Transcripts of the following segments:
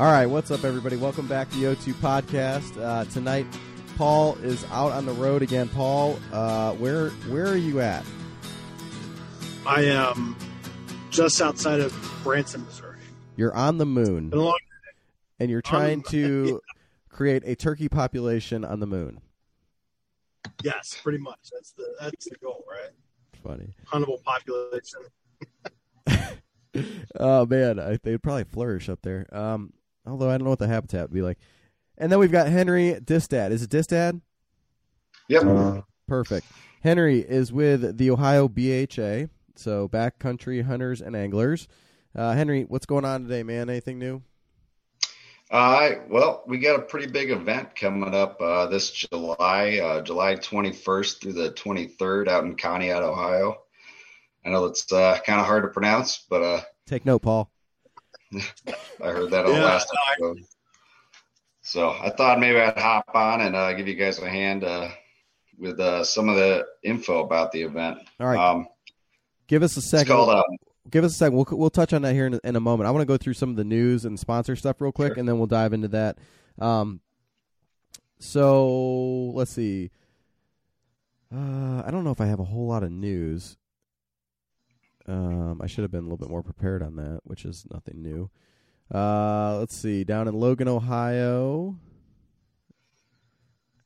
All right, what's up, everybody? Welcome back to the O2 podcast. Uh, tonight, Paul is out on the road again. Paul, uh, where where are you at? I am just outside of Branson, Missouri. You're on the moon, Been a long and you're trying to create a turkey population on the moon. yes, pretty much. That's the that's the goal, right? Funny. Huntable population. Oh man, I, they'd probably flourish up there. Um, although I don't know what the habitat would be like. And then we've got Henry Distad. Is it Distad? Yep. Perfect. Henry is with the Ohio BHA, so backcountry hunters and anglers. Uh, Henry, what's going on today, man? Anything new? Uh, well, we got a pretty big event coming up uh, this July, uh, July 21st through the 23rd out in Conneaut, Ohio. I know it's uh, kind of hard to pronounce, but uh, Take note, Paul. I heard that on the Yeah, last no, episode. So I thought maybe I'd hop on and uh, give you guys a hand uh, with uh, some of the info about the event. All right, Um, give us a it's second. called uh, give us a second. We'll we'll touch on that here in a, in a moment. I want to go through some of the news and sponsor stuff real quick, Sure. and then we'll dive into that. Um, so let's see. Uh, I don't know if I have a whole lot of news. Um, I should have been a little bit more prepared on that, which is nothing new. Uh, let's see. Down in Logan, Ohio,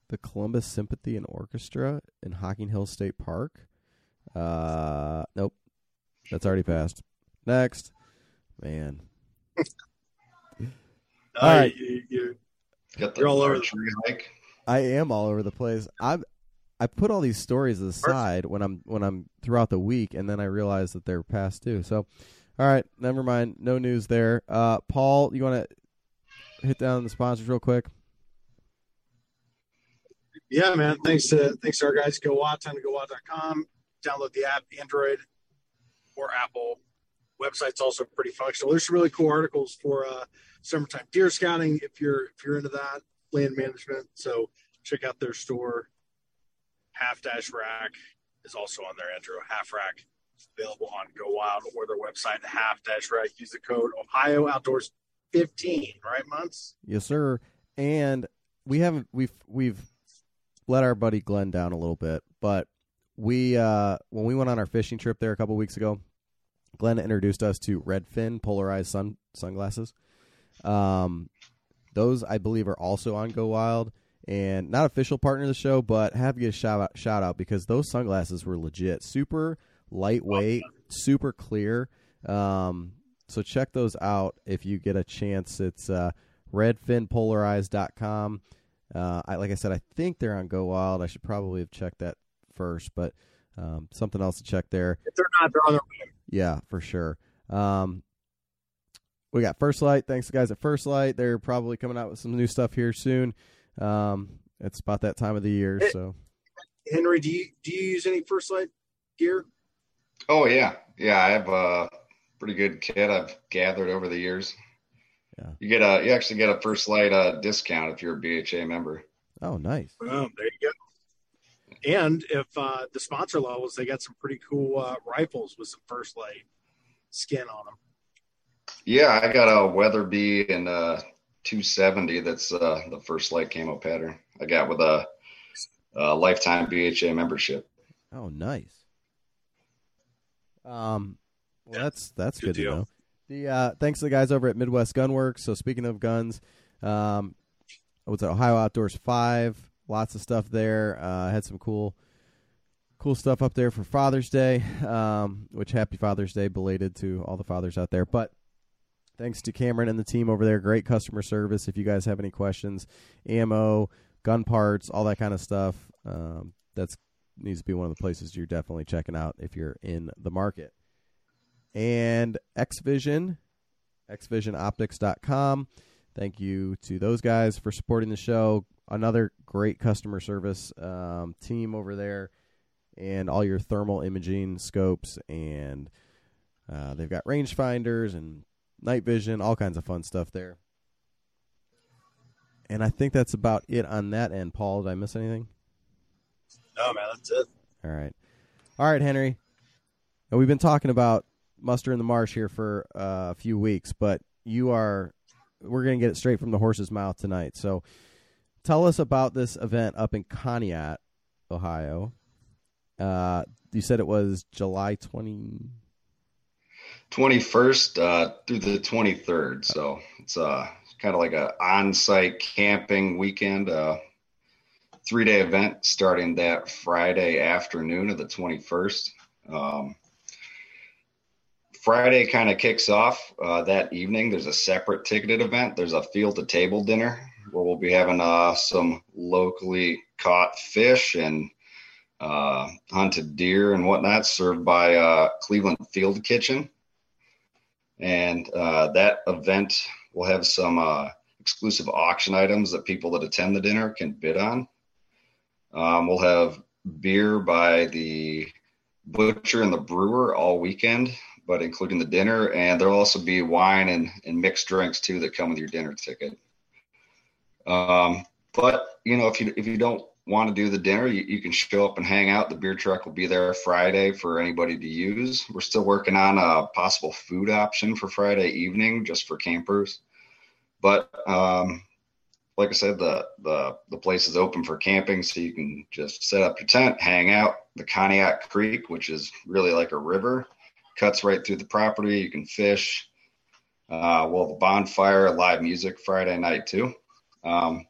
the Columbus Symphony and Orchestra in Hocking Hill State Park. Uh, nope, that's already passed. Next, man. All right. you, you, got You're all over the- archery hike. I am all over the place. I I put all these stories aside when I'm when I'm throughout the week, and then I realize that they're past due. So, all right, never mind. No news there. Uh, Paul, you want to hit down the sponsors real quick? yeah, man. Thanks to thanks to our guys. Go Wild, time to go wild.com. Download the app, Android or Apple. Website's also pretty functional. There's some really cool articles for uh, summertime deer scouting if you're if you're into that land management. So check out their store. Half Dash Rack is also on there, Andrew. Half Rack available on Go Wild or their website. Half Dash Rack. Use the code Ohio Outdoors 15. Right, months. Yes, sir. And we haven't we've we've let our buddy Glenn down a little bit, but we uh when we went on our fishing trip there a couple weeks ago, Glenn introduced us to Redfin polarized sun sunglasses. Um those I believe are also on Go Wild and not official partner of the show, but have to get a shout out shout out because those sunglasses were legit. Super lightweight, super clear. Um so check those out if you get a chance. It's uh redfinpolarized.com. Uh, I like I said, I think they're on Go Wild. I should probably have checked that first, but um, something else to check there. If they're not, they're on their way. Yeah, for sure. Um, we got First Lite. Thanks guys at First Lite. They're probably coming out with some new stuff here soon. Um, it's about that time of the year, so Henry, do you do you use any First Lite gear? Oh yeah, yeah. I have a pretty good kit I've gathered over the years. Yeah. You get a you actually get a First Lite uh, discount if you're a BHA member. oh, nice. Boom, there you go. And if uh, the sponsor levels, they got some pretty cool uh, rifles with some First Lite skin on them. Yeah, I got a Weatherby and a 270. That's uh, the First Lite camo pattern I got with a, a lifetime BHA membership. Oh, nice. Um, well, Yeah, that's that's good good, to know. The uh, thanks to the guys over at Midwest Gunworks. So speaking of guns, um, what's it? Ohio Outdoors Five. Lots of stuff there. Uh, had some cool, cool stuff up there for Father's Day. Um, which happy Father's Day belated to all the fathers out there. But thanks to Cameron and the team over there. Great customer service. If you guys have any questions, ammo, gun parts, all that kind of stuff. Um, that's needs to be one of the places you're definitely checking out if you're in the market. And Xvision, xvisionoptics.com. Thank you to those guys for supporting the show. Another great customer service um, team over there, and all your thermal imaging scopes, and uh, they've got rangefinders and night vision, all kinds of fun stuff there. And I think that's about it on that end. Paul, did I miss anything? No, man, that's it. All right. All right, Henry. Now, we've been talking about muster in the marsh here for uh, a few weeks, but you are we're going to get it straight from the horse's mouth tonight. So tell us about this event up in Conneaut, Ohio. Uh, you said it was July 20 21st uh, through the 23rd. So it's uh, kind of like a on-site camping weekend, uh, three-day event starting that Friday afternoon of the 21st. Um, Friday kind of kicks off uh, that evening. There's a separate ticketed event. There's a field to table dinner where we'll be having uh, some locally caught fish and uh, hunted deer and whatnot served by uh, Cleveland Field Kitchen. And uh, that event will have some uh, exclusive auction items that people that attend the dinner can bid on. Um, we'll have beer by the butcher and the brewer all weekend, but including the dinner. And there'll also be wine and, and mixed drinks too that come with your dinner ticket. Um, but you know, if you if you don't want to do the dinner, you, you, can show up and hang out. The beer truck will be there Friday for anybody to use. We're still working on a possible food option for Friday evening just for campers. But um, like I said, the, the the place is open for camping, so you can just set up your tent, hang out. The Conneaut Creek, which is really like a river, cuts right through the property. You can fish. Uh, we'll have a bonfire, live music Friday night too. Um,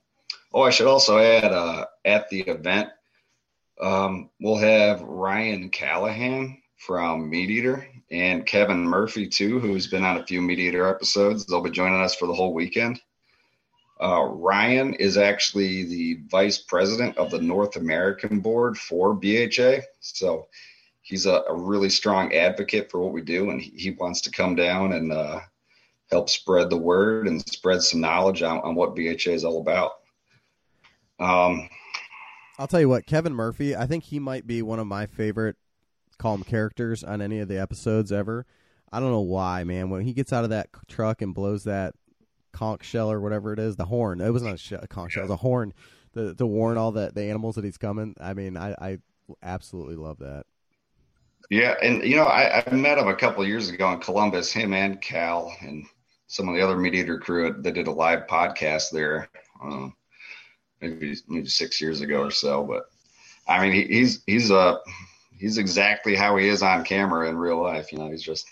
oh, I should also add uh, at the event, um, we'll have Ryan Callahan from MeatEater and Kevin Murphy too, who's been on a few MeatEater episodes. They'll be joining us for the whole weekend. Uh, Ryan is actually the vice president of the North American board for BHA. So he's a, a really strong advocate for what we do, and he, he wants to come down and uh, help spread the word and spread some knowledge on, on what BHA is all about. Um, I'll tell you what, Kevin Murphy, I think he might be one of my favorite calm characters on any of the episodes ever. I don't know why, man. When he gets out of that truck and blows that conch shell or whatever it is, the horn. It wasn't a, sh- a conch shell, it was a horn to, to warn all the, the animals that he's coming. I mean, I, I absolutely love that. Yeah, and you know, I, I met him a couple years ago in Columbus. Him and Cal and some of the other MeatEater crew. They did a live podcast there. Um, maybe maybe six years ago or so. But I mean, he, he's he's a uh, he's exactly how he is on camera in real life. You know, he's just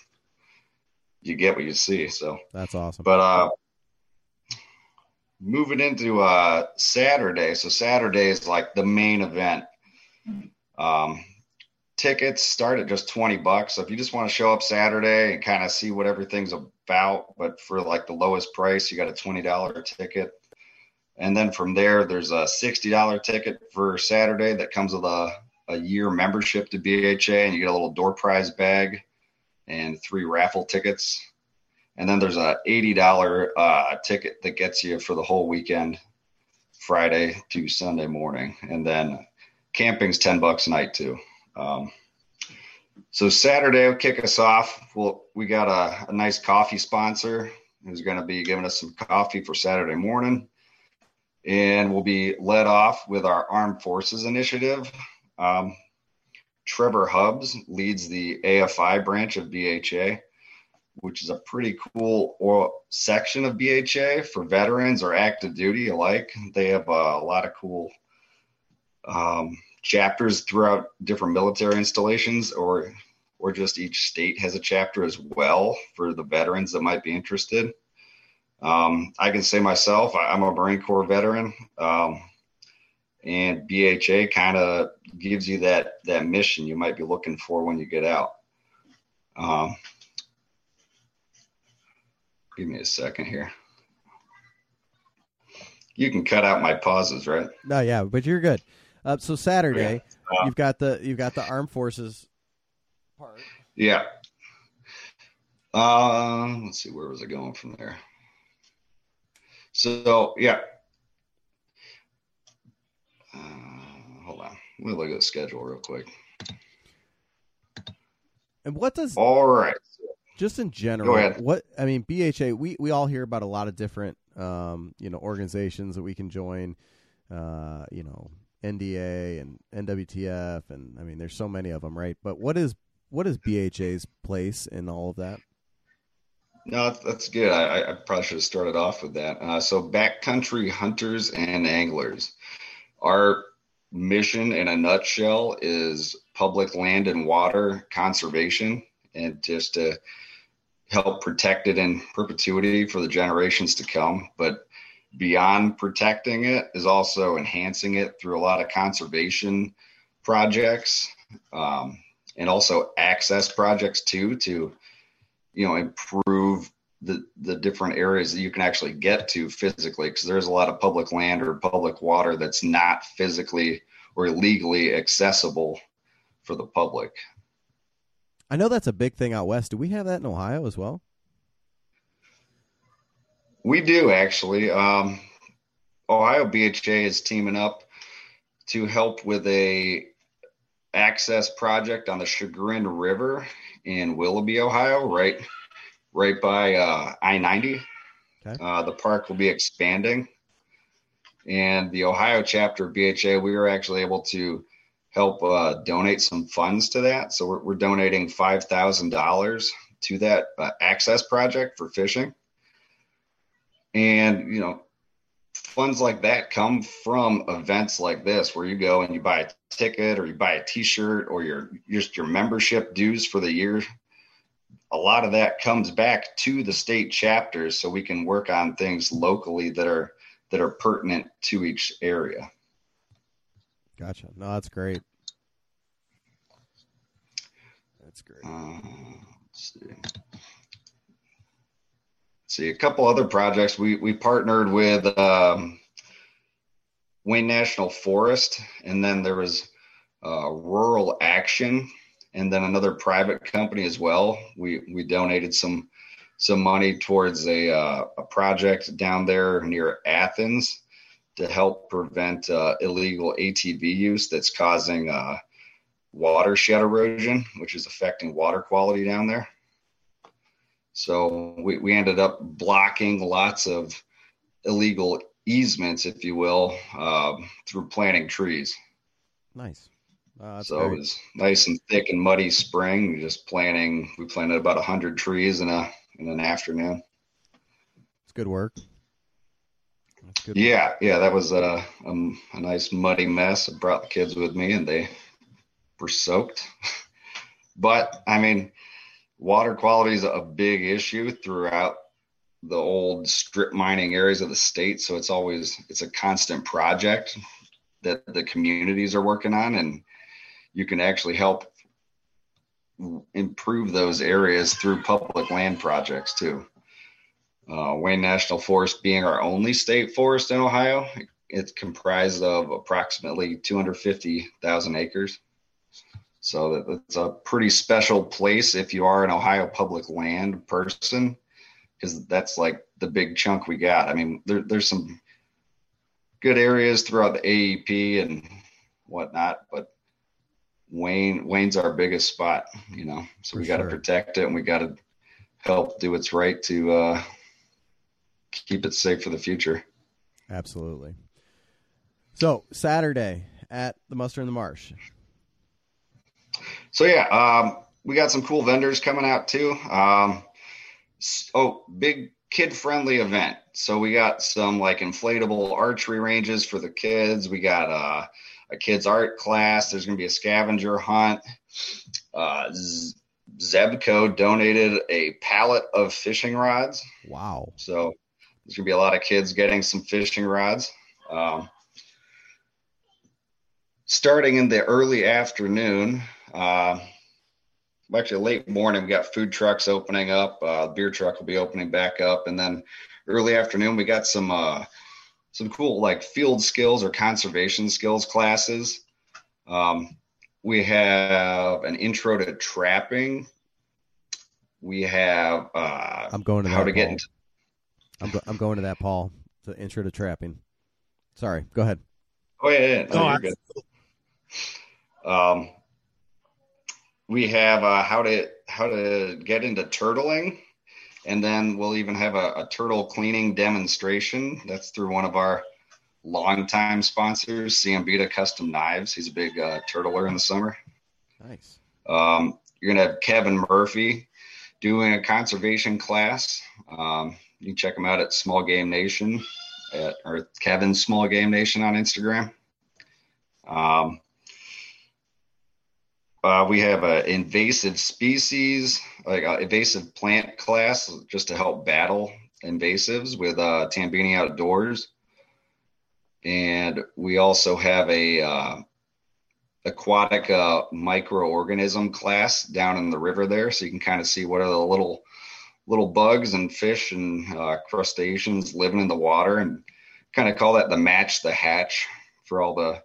you get what you see. So that's awesome. But uh, moving into uh Saturday, so Saturday is like the main event. Um, tickets start at just 20 bucks. So if you just want to show up Saturday and kind of see what everything's about, but for like the lowest price, you got a $20 ticket. And then from there, there's a $60 ticket for Saturday that comes with a, a year membership to BHA, and you get a little door prize bag and three raffle tickets. And then there's a $80 uh, ticket that gets you for the whole weekend, Friday to Sunday morning. And then camping's 10 bucks a night too. Um, so Saturday will kick us off. We'll, we got a, a nice coffee sponsor who's going to be giving us some coffee for Saturday morning and we'll be led off with our Armed Forces Initiative. Um, Trevor Hubbs leads the AFI branch of BHA, which is a pretty cool section of BHA for veterans or active duty alike. They have a lot of cool um, chapters throughout different military installations, or or just each state has a chapter as well for the veterans that might be interested. Um, I can say myself, I, am a Marine Corps veteran, um, and BHA kind of gives you that that mission you might be looking for when you get out. Um, give me a second here. you can cut out my pauses, right? No, yeah, but you're good. Uh, so Saturday, yeah. uh, you've got the you've got the armed forces part. Yeah. Uh, let's see, where was I going from there? So yeah. Uh, hold on. Let me look at the schedule real quick. And what does all right? Just in general, what I mean, BHA. We we all hear about a lot of different, um, you know, organizations that we can join. Uh, you know, NDA and NWTF, and I mean, there's so many of them, right? But what is what is BHA's place in all of that? No, that's good. I, I probably should have started off with that. Uh, so, backcountry hunters and anglers. Our mission in a nutshell is public land and water conservation and just to help protect it in perpetuity for the generations to come. But beyond protecting it is also enhancing it through a lot of conservation projects um, and also access projects too to you know improve the the different areas that you can actually get to physically because there's a lot of public land or public water that's not physically or legally accessible for the public. I know that's a big thing out west. Do we have that in Ohio as well? We do actually. Um, Ohio BHA is teaming up to help with a access project on the Chagrin River in Willoughby, Ohio, right, right by uh, I ninety. Okay. Uh, the park will be expanding, and the Ohio chapter of BHA, we were actually able to help uh, donate some funds to that. So we're, we're donating five thousand dollars to that uh, access project for fishing, and you know funds like that come from events like this where you go and you buy a ticket or you buy a t-shirt or your just your membership dues for the year? A lot of that comes back to the state chapters so we can work on things locally that are that are pertinent to each area. Gotcha. No that's great. That's great. Uh, see a couple other projects. We we partnered with um, Wayne National Forest, and then there was uh, Rural Action, and then another private company as well. We we donated some some money towards a uh, a project down there near Athens to help prevent uh, illegal ATV use that's causing uh, watershed erosion, which is affecting water quality down there. So we, we ended up blocking lots of illegal easements, if you will, uh, through planting trees. Nice. Uh, so it was nice and thick and muddy spring. Just planting, we planted about hundred trees in a in an afternoon. It's good work. Good yeah, work. yeah, that was a, a, a nice muddy mess. I brought the kids with me, and they were soaked. but I mean, water quality is a big issue throughout the old strip mining areas of the state. So it's always it's a constant project that the communities are working on and you can actually help improve those areas through public land projects too. Uh, wayne national forest being our only state forest in ohio it's comprised of approximately 250000 acres so it's a pretty special place if you are an Ohio public land person, because that's like the big chunk we got. I mean, there, there's some good areas throughout the AEP and whatnot, but Wayne Wayne's our biggest spot, you know. So For we got to sure. protect it and we got to help do what's right to uh, keep it safe for the future. Absolutely. So Saturday at the Muster in the Marsh, so yeah, um, we got some cool vendors coming out too. Um, oh, big kid friendly event. So we got some like inflatable archery ranges for the kids. We got uh, a kids art class. There's going to be a scavenger hunt. Uh, Zebco donated a pallet of fishing rods. Wow. So there's going to be a lot of kids getting some fishing rods. Um, starting in the early afternoon, uh, actually, late morning, we got food trucks opening up. Uh, beer truck will be opening back up, and then early afternoon, we got some uh, some cool like field skills or conservation skills classes. Um, we have an intro to trapping. We have uh, I'm going to how that, to get Paul. into I'm go- I'm going to that, Paul. The intro to trapping. Sorry, go ahead. Oh yeah, yeah. No, Oh, you're good. Um, we have uh, how to how to get into turtling, and then we'll even have a, a turtle cleaning demonstration. That's through one of our longtime sponsors, Ciambita Custom Knives. He's a big uh, turtler in the summer. Nice. Um, you're gonna have Kevin Murphy doing a conservation class. Um, you can check him out at Small Game Nation at or Kevin Small Game Nation on Instagram. Um, uh, we have an invasive species, like an invasive plant class, just to help battle invasives with uh, Tambini Outdoors. And we also have a uh, aquatic uh, microorganism class down in the river there, so you can kind of see what are the little little bugs and fish and uh, crustaceans living in the water, and kind of call that the match the hatch for all the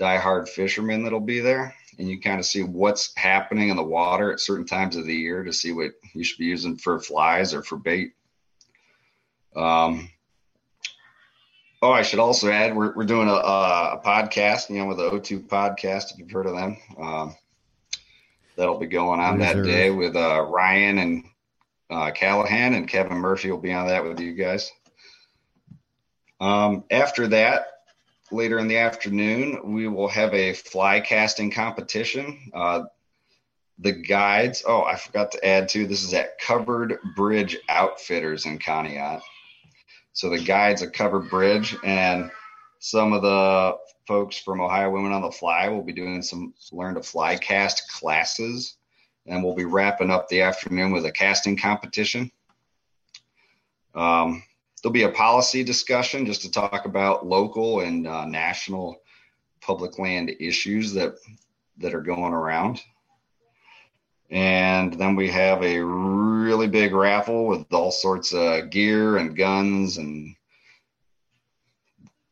diehard fishermen that'll be there. And you kind of see what's happening in the water at certain times of the year to see what you should be using for flies or for bait. Um, Oh, I should also add we're we're doing a, a podcast, you know, with the O2 podcast if you've heard of them. Um, that'll be going on that day with uh, Ryan and uh, Callahan and Kevin Murphy will be on that with you guys. Um, after that, later in the afternoon, we will have a fly casting competition. Uh, the guides. Oh, I forgot to add too. This is at Covered Bridge Outfitters in Conneaut. So the guides at Covered Bridge and some of the folks from Ohio Women on the Fly will be doing some learn to fly cast classes, and we'll be wrapping up the afternoon with a casting competition. Um, there'll be a policy discussion just to talk about local and uh, national public land issues that that are going around. And then we have a really big raffle with all sorts of gear and guns and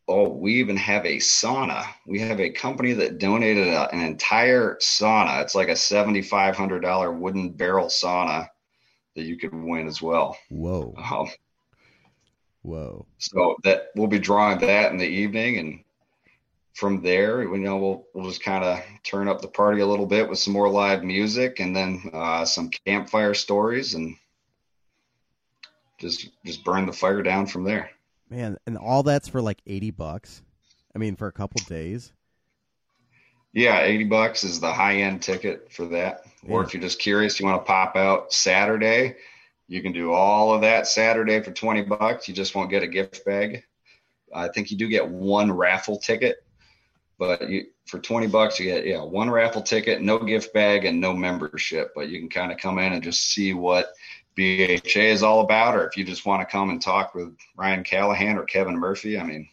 oh, we even have a sauna. We have a company that donated a, an entire sauna. It's like a seventy-five hundred dollar wooden barrel sauna that you could win as well. Whoa. Um, Whoa. so that we'll be drawing that in the evening, and from there, you know, we'll we'll just kind of turn up the party a little bit with some more live music, and then uh, some campfire stories, and just just burn the fire down from there. Man, and all that's for like 80 bucks. I mean, for a couple days. Yeah, eighty bucks is the high end ticket for that. Or if you're just curious, you want to pop out Saturday, you can do all of that Saturday for twenty bucks. You just won't get a gift bag. I think you do get one raffle ticket, but you for twenty bucks you get yeah one raffle ticket, no gift bag, and no membership. But you can kind of come in and just see what BHA is all about, or if you just want to come and talk with Ryan Callahan or Kevin Murphy. I mean,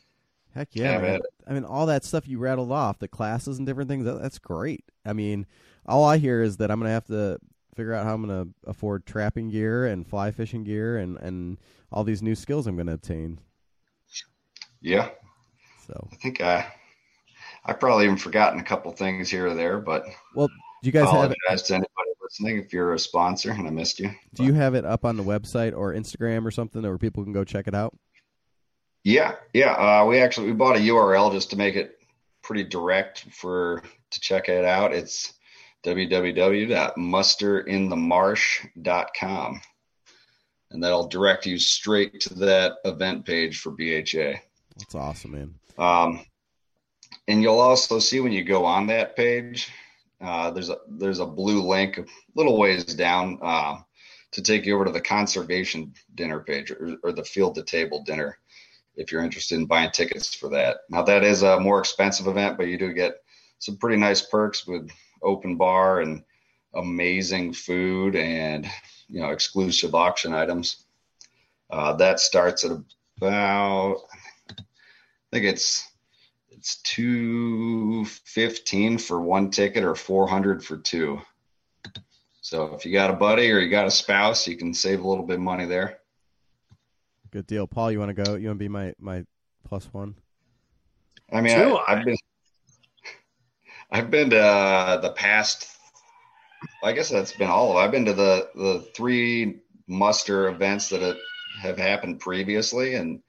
Heck yeah. I mean, all that stuff you rattled off, the classes and different things, that, that's great. I mean, all I hear is that I'm going to have to figure out how I'm going to afford trapping gear and fly fishing gear and, and all these new skills I'm going to obtain. yeah, So, I think I I probably even forgotten a couple things here or there, but well, do you guys have apologize to anybody listening if you're a sponsor and I missed you. do you have it up on the website or Instagram or something where people can go check it out? Yeah, yeah. Uh, we actually we bought a URL just to make it pretty direct for to check it out. It's www.musterinthemarsh.com, and that'll direct you straight to that event page for BHA. That's awesome, man. Um, and you'll also see when you go on that page, uh, there's a there's a blue link a little ways down uh, to take you over to the conservation dinner page or, or the field to table dinner if you're interested in buying tickets for that. Now that is a more expensive event, but you do get some pretty nice perks with open bar and amazing food and you know exclusive auction items. Uh, that starts at about I think it's it's two fifteen for one ticket or four hundred for two. So if you got a buddy or you got a spouse, you can save a little bit of money there. Good deal. Paul, you want to go? You want to be my, my plus one. I mean, I, I've been I've been to uh, the past. I guess that's been all of. I've been to the the three muster events that have, happened previously, and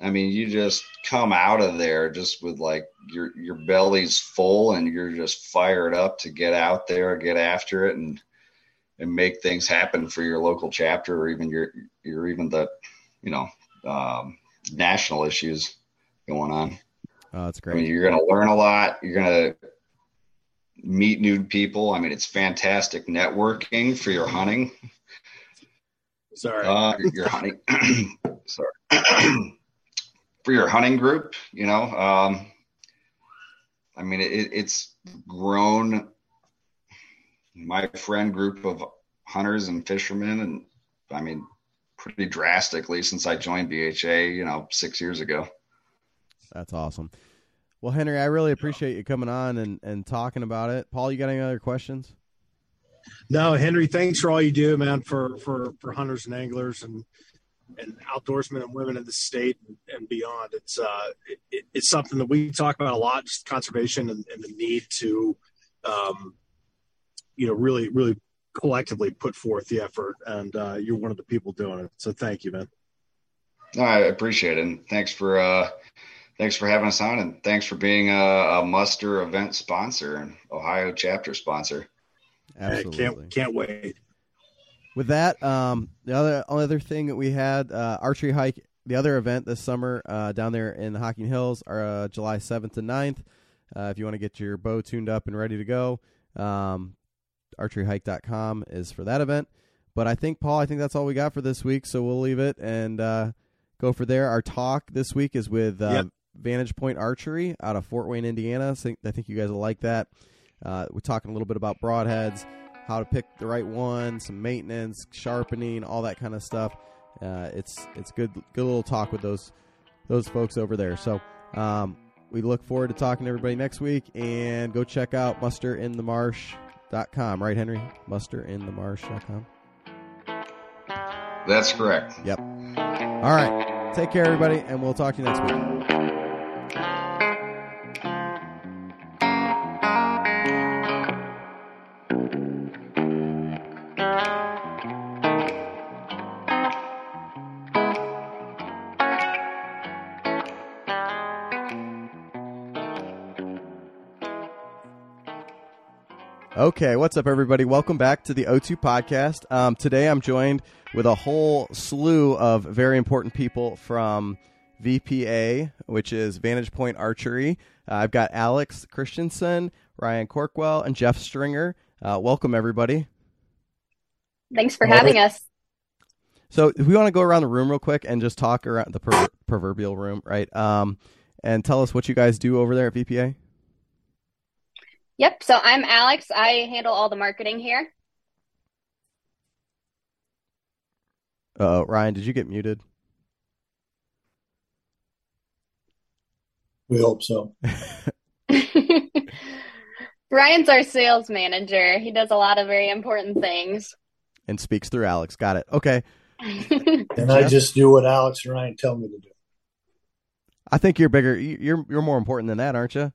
I mean, you just come out of there just with like your your belly's full, and you're just fired up to get out there, get after it, and and make things happen for your local chapter, or even your your even the you know um, national issues going on. Oh, that's I great. mean, you're going to learn a lot. You're going to meet new people. I mean, it's fantastic networking for your hunting. Sorry. Uh, your hunting. sorry. for your hunting group, you know. Um, I mean, it, it's grown. My friend group of hunters and fishermen, and I mean, pretty drastically since I joined BHA, you know, six years ago. That's awesome. Well, Henry, I really appreciate you coming on and, and talking about it. Paul, you got any other questions? No, Henry, thanks for all you do, man, for for for hunters and anglers and and outdoorsmen and women in the state and, and beyond. It's uh, it, it's something that we talk about a lot, just conservation and, and the need to, um, you know, really really collectively put forth the effort. And uh, you're one of the people doing it. So thank you, man. I appreciate it, and thanks for uh, thanks for having us on, and thanks for being a, a muster event sponsor and Ohio chapter sponsor. Absolutely. can't can't wait. With that, um, the other other thing that we had uh, archery hike, the other event this summer uh, down there in the Hocking Hills, are uh, July seventh and 9th. Uh, if you want to get your bow tuned up and ready to go, um, archeryhike.com is for that event. But I think Paul, I think that's all we got for this week, so we'll leave it and uh, go for there. Our talk this week is with uh, Yep. Vantage Point Archery out of Fort Wayne, Indiana. I think, you guys will like that. Uh, we're talking a little bit about broadheads, how to pick the right one, some maintenance, sharpening, all that kind of stuff. Uh, it's it's good good little talk with those those folks over there. So um, we look forward to talking to everybody next week and go check out musterinthemarsh.com. Right, Henry? Musterinthemarsh.com. That's correct. Yep. All right. Take care, everybody, and we'll talk to you next week. Okay, what's up, everybody? Welcome back to the O2 podcast. Um, today I'm joined with a whole slew of very important people from VPA, which is Vantage Point Archery. Uh, I've got Alex Christensen, Ryan Corkwell, and Jeff Stringer. Uh, welcome, everybody. Thanks for having us. So, if we want to go around the room real quick and just talk around the per- proverbial room, right? Um, and tell us what you guys do over there at VPA. Yep. So I'm Alex. I handle all the marketing here. Uh, Ryan, did you get muted? We hope so. Ryan's our sales manager. He does a lot of very important things. And speaks through Alex. Got it. Okay. And I just do what Alex and Ryan tell me to do. I think you're bigger. You're you're more important than that, aren't you?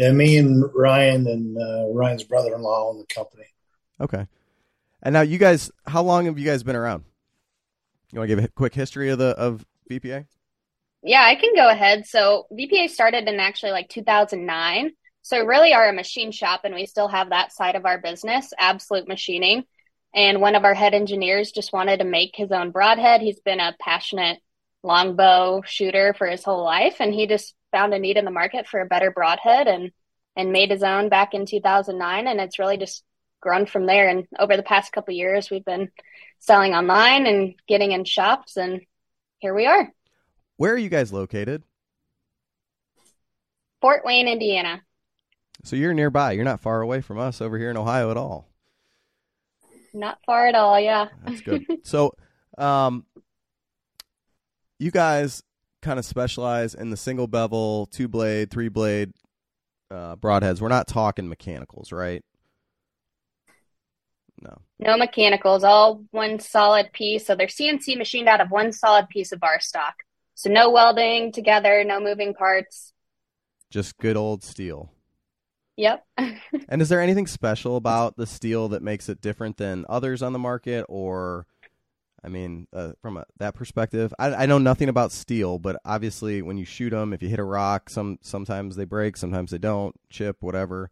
And me and Ryan and uh, Ryan's brother-in-law own the company. Okay. And now you guys, how long have you guys been around? You want to give a quick history of the of VPA? Yeah, I can go ahead. So VPA started in actually like 2009. So we really are a machine shop and we still have that side of our business, absolute machining. And one of our head engineers just wanted to make his own broadhead. He's been a passionate longbow shooter for his whole life and he just found a need in the market for a better broadhead and and made his own back in 2009 and it's really just grown from there and over the past couple years we've been selling online and getting in shops and here we are. Where are you guys located? Fort Wayne, Indiana. So you're nearby. You're not far away from us over here in Ohio at all. Not far at all, yeah. That's good. so, um, you guys kind of specialize in the single bevel, two blade, three blade uh, broadheads. We're not talking mechanicals, right? No. No mechanicals, all one solid piece. So they're CNC machined out of one solid piece of bar stock. So no welding together, no moving parts. Just good old steel. Yep. and is there anything special about the steel that makes it different than others on the market or I mean, uh, from a, that perspective, I, I, know nothing about steel, but obviously, when you shoot them, if you hit a rock, some sometimes they break, sometimes they don't, chip, whatever.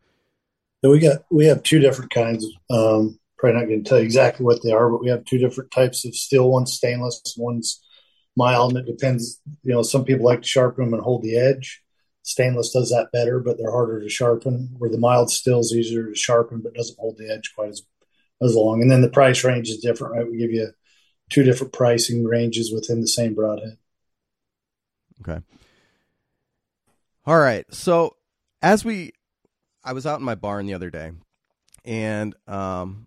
So we got we have two different kinds. Um, probably not going to tell you exactly what they are, but we have two different types of steel. One's stainless, one's mild, and it depends. You know, some people like to sharpen them and hold the edge. Stainless does that better, but they're harder to sharpen. Where the mild steel is easier to sharpen, but doesn't hold the edge quite as as long. And then the price range is different, right? We give you two different pricing ranges within the same broadhead. Okay. All right. So as we, I was out in my barn the other day, and um,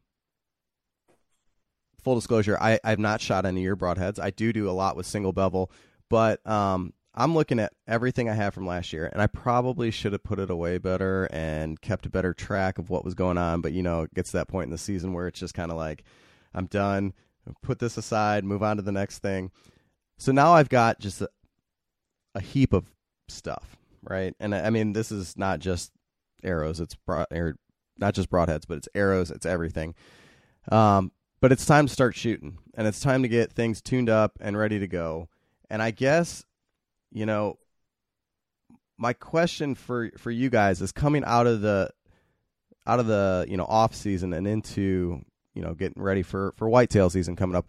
full disclosure, I I've not shot any of your broadheads. I do do a lot with single bevel, but um, I'm looking at everything I have from last year, and I probably should have put it away better and kept a better track of what was going on. But you know, it gets to that point in the season where it's just kind of like, I'm done. Put this aside, move on to the next thing. So now I've got just a, a heap of stuff, right? And I, I mean, this is not just arrows; it's broad, not just broadheads, but it's arrows, it's everything. Um, but it's time to start shooting, and it's time to get things tuned up and ready to go. And I guess you know, my question for for you guys is coming out of the out of the you know off season and into you know getting ready for for whitetail season coming up.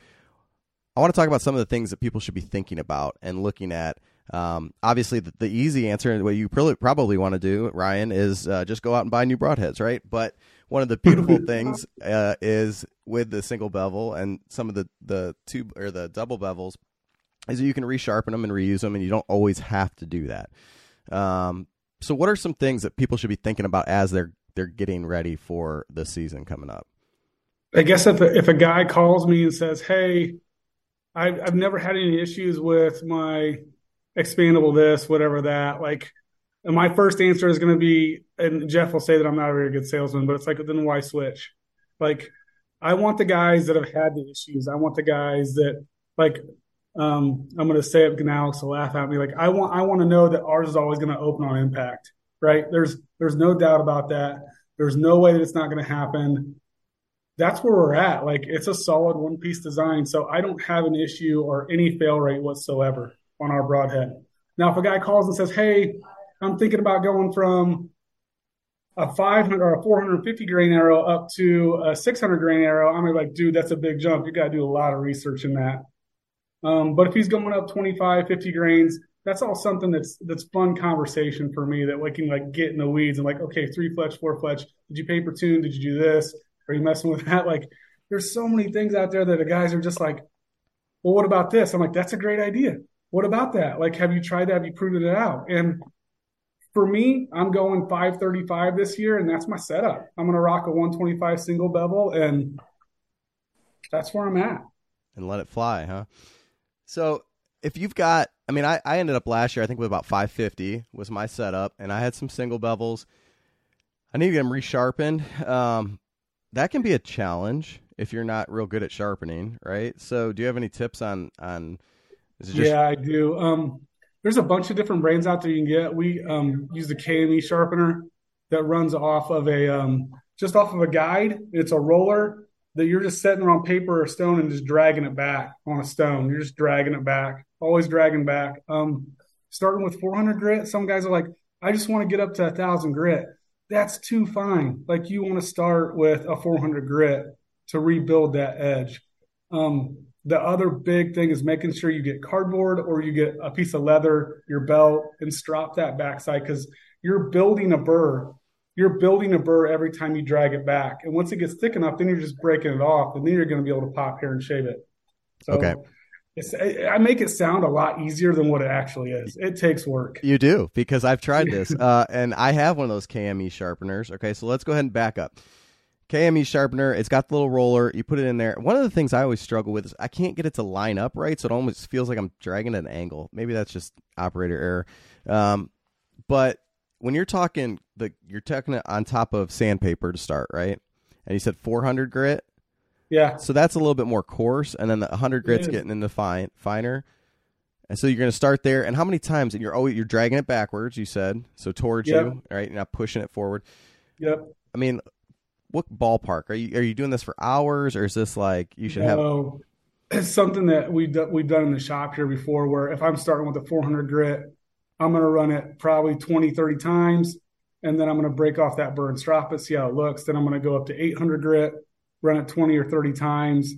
I want to talk about some of the things that people should be thinking about and looking at. Um, obviously, the, the, easy answer and what you probably probably want to do, Ryan, is uh, just go out and buy new broadheads, right? But one of the beautiful things uh, is with the single bevel and some of the the two or the double bevels is that you can resharpen them and reuse them, and you don't always have to do that. Um, so, what are some things that people should be thinking about as they're they're getting ready for the season coming up? I guess if a, if a guy calls me and says, "Hey, I've I've never had any issues with my expandable this, whatever that," like, and my first answer is going to be, and Jeff will say that I'm not a very good salesman, but it's like, then why switch? Like, I want the guys that have had the issues. I want the guys that like um, I'm going to say it, Alex will laugh at me. Like I want, I want to know that ours is always going to open on impact, right? There's, there's no doubt about that. There's no way that it's not going to happen. That's where we're at. Like it's a solid one piece design. So I don't have an issue or any fail rate whatsoever on our broadhead. Now, if a guy calls and says, Hey, I'm thinking about going from a 500 or a 450 grain arrow up to a 600 grain arrow, I'm like, dude, that's a big jump. You got to do a lot of research in that. Um, but if he's going up 25, 50 grains, that's all something that's that's fun conversation for me that we can like get in the weeds and like, okay, three fletch, four fletch. Did you paper tune? Did you do this? Are you messing with that? Like, there's so many things out there that the guys are just like, well, what about this? I'm like, that's a great idea. What about that? Like, have you tried that? Have you proven it out? And for me, I'm going 535 this year, and that's my setup. I'm going to rock a 125 single bevel, and that's where I'm at. And let it fly, huh? So if you've got, I mean, I, I ended up last year, I think with about 550 was my setup, and I had some single bevels. I need to get them resharpened. Um, that can be a challenge if you're not real good at sharpening, right? So, do you have any tips on on? Just... Yeah, I do. Um, there's a bunch of different brands out there you can get. We um, use the KME sharpener that runs off of a um, just off of a guide. It's a roller that you're just setting on paper or stone and just dragging it back on a stone. You're just dragging it back, always dragging back. Um, starting with 400 grit, some guys are like, I just want to get up to a thousand grit. That's too fine. Like you want to start with a 400 grit to rebuild that edge. Um, the other big thing is making sure you get cardboard or you get a piece of leather, your belt, and strop that backside because you're building a burr you're building a burr every time you drag it back. And once it gets thick enough, then you're just breaking it off, and then you're going to be able to pop here and shave it. So okay. I make it sound a lot easier than what it actually is. It takes work. You do because I've tried this, uh, and I have one of those KME sharpeners. Okay, so let's go ahead and back up. KME sharpener. It's got the little roller. You put it in there. One of the things I always struggle with is I can't get it to line up right, so it almost feels like I'm dragging at an angle. Maybe that's just operator error. Um, but when you're talking the you're talking it on top of sandpaper to start, right? And you said 400 grit. Yeah. So that's a little bit more coarse, and then the 100 grit's getting into fine finer. And so you're going to start there. And how many times? And you're always you're dragging it backwards. You said so towards Yep. you, right? You're not pushing it forward. Yep. I mean, what ballpark are you? Are you doing this for hours, or is this like you should have? No, it's something that we've done, we've done in the shop here before. Where if I'm starting with a 400 grit, I'm going to run it probably 20, 30 times, and then I'm going to break off that burr and strop it, see how it looks. Then I'm going to go up to 800 grit, run it 20 or 30 times,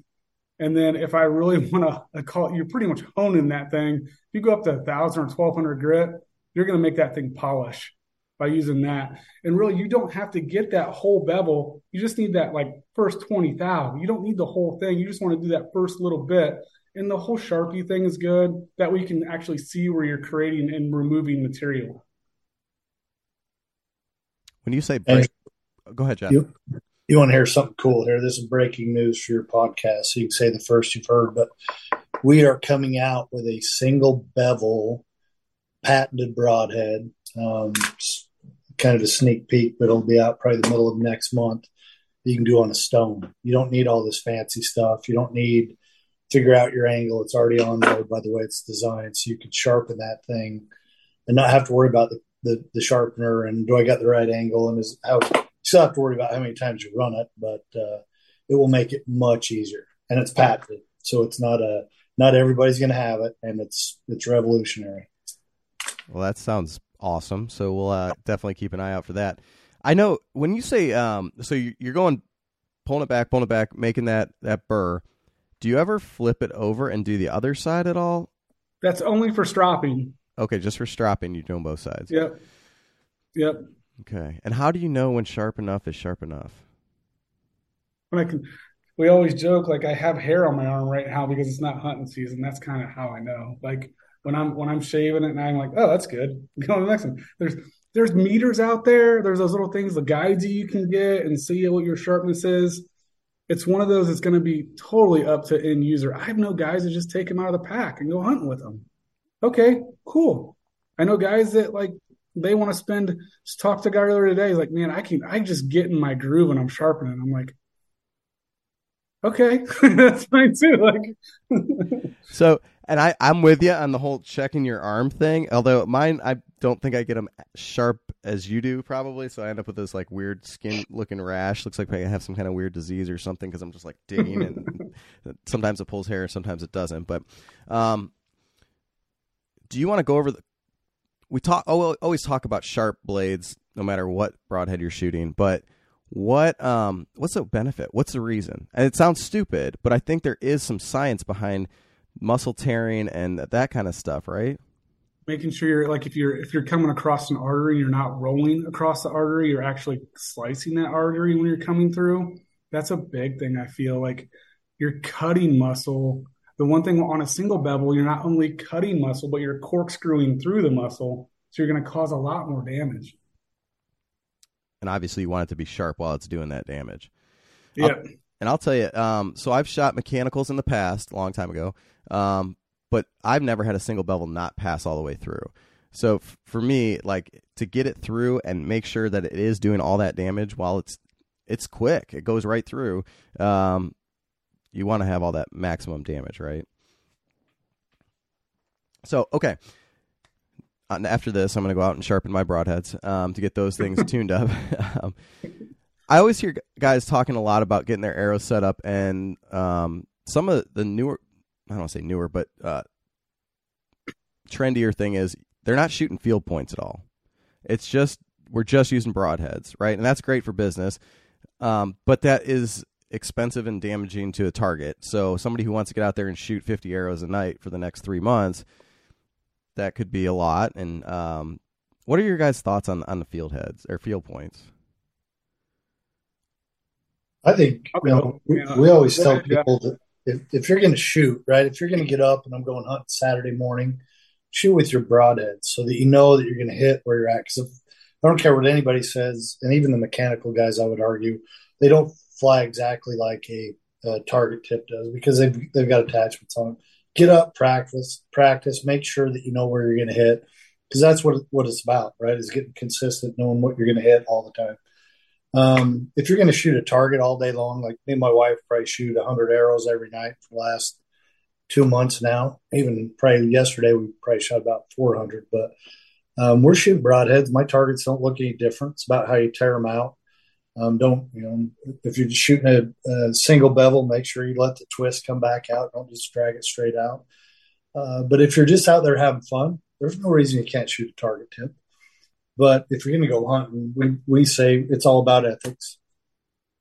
and then if I really want to uh, call, you're pretty much honing that thing. If you go up to 1,000 or 1,200 grit, you're going to make that thing polish by using that. And really, you don't have to get that whole bevel. You just need that like first 20 thou. You don't need the whole thing. You just want to do that first little bit. And the whole Sharpie thing is good. That way you can actually see where you're creating and removing material. When you say break, go ahead, Jeff. You, you want to hear something cool here? This is breaking news for your podcast, so you can say the first you've heard. But we are coming out with a single bevel patented broadhead. Um, kind of a sneak peek, but it'll be out probably the middle of next month. You can do on a stone. You don't need all this fancy stuff. You don't need figure out your angle. It's already on there by the way it's designed, so you can sharpen that thing and not have to worry about the the, the sharpener and do I got the right angle and is how still have to worry about how many times you run it, but uh, it will make it much easier. And it's patented, so it's not a not everybody's going to have it, and it's it's revolutionary. Well, that sounds awesome. So we'll uh, definitely keep an eye out for that. I know when you say um, so you- you're going pulling it back, pulling it back, making that that burr. Do you ever flip it over and do the other side at all? That's only for stropping. Okay, just for stropping, you're doing both sides. Yep. Yep. Okay, and how do you know when sharp enough is sharp enough? When I can, we always joke like I have hair on my arm right now because it's not hunting season. That's kind of how I know. Like when I'm when I'm shaving it and I'm like, oh, that's good. Go to the next one. There's there's meters out there. There's those little things, the guides you can get and see what your sharpness is. It's one of those that's going to be totally up to end user. I have no guys that just take them out of the pack and go hunting with them. Okay, cool. I know guys that like they want to spend. Just talked to a guy earlier today. He's like, man, I can I just get in my groove and I'm sharpening. I'm like, okay, that's fine too. Like, So, and I I'm with you on the whole checking your arm thing. Although mine, I don't think I get them sharp as you do probably. So I end up with this like weird skin looking rash. Looks like I have some kind of weird disease or something because I'm just like digging and sometimes it pulls hair, sometimes it doesn't. But um, do you want to go over the? We talk oh, always talk about sharp blades no matter what broadhead you're shooting, but what um what's the benefit? What's the reason? And it sounds stupid, but I think there is some science behind muscle tearing and that kind of stuff, right? making sure you're like if you're if you're coming across an artery, you're not rolling across the artery. You're actually slicing that artery when you're coming through. That's a big thing. I feel like you're cutting muscle. The one thing on a single bevel, you're not only cutting muscle, but you're corkscrewing through the muscle. So you're going to cause a lot more damage. And obviously you want it to be sharp while it's doing that damage. Yeah. And I'll tell you, um, so I've shot mechanicals in the past, a long time ago, um, but I've never had a single bevel not pass all the way through. So f- for me, like to get it through and make sure that it is doing all that damage while it's it's quick, it goes right through. Um, you want to have all that maximum damage, right? So okay, Uh, after this, I'm going to go out and sharpen my broadheads um, to get those things tuned up. um, I always hear guys talking a lot about getting their arrows set up, and um, some of the newer, I don't want to say newer, but uh, trendier thing is they're not shooting field points at all. It's just we're just using broadheads, right? And that's great for business, um, but that is expensive and damaging to a target. So somebody who wants to get out there and shoot 50 arrows a night for the next three months, that could be a lot. And um, what are your guys' thoughts on on the field heads or field points? I think I'll you know, we, we always tell people that if, if you're going to shoot, right, if you're going to get up and I'm going hunting Saturday morning, shoot with your broadhead so that you know that you're going to hit where you're at. Because I don't care what anybody says, and even the mechanical guys, I would argue, they don't fly exactly like a, a target tip does because they've they've got attachments on. Get up, practice, practice, make sure that you know where you're going to hit because that's what what it's about, right? Is getting consistent, knowing what you're going to hit all the time. Um, if you're going to shoot a target all day long, like me and my wife probably shoot 100 arrows every night for the last two months now. Even probably yesterday, we probably shot about 400. But um, we're shooting broadheads. My targets don't look any different. It's about how you tear them out. Um, don't you know if you're shooting a, a, single bevel, make sure you let the twist come back out. Don't just drag it straight out. Uh, but if you're just out there having fun, there's no reason you can't shoot a target tip. But if you're going to go hunting, we, we say it's all about ethics.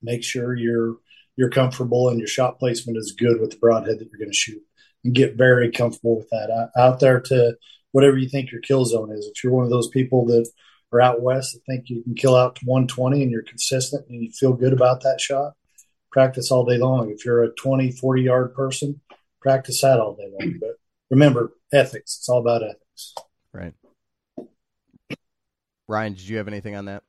Make sure you're you're comfortable and your shot placement is good with the broadhead that you're going to shoot, and get very comfortable with that out there to whatever you think your kill zone is. If you're one of those people that are out west that think you can kill out to 120 and you're consistent and you feel good about that shot, practice all day long. If you're a 20, 40 yard person, practice that all day long. But remember, ethics. It's all about ethics. Right. Ryan, did you have anything on that?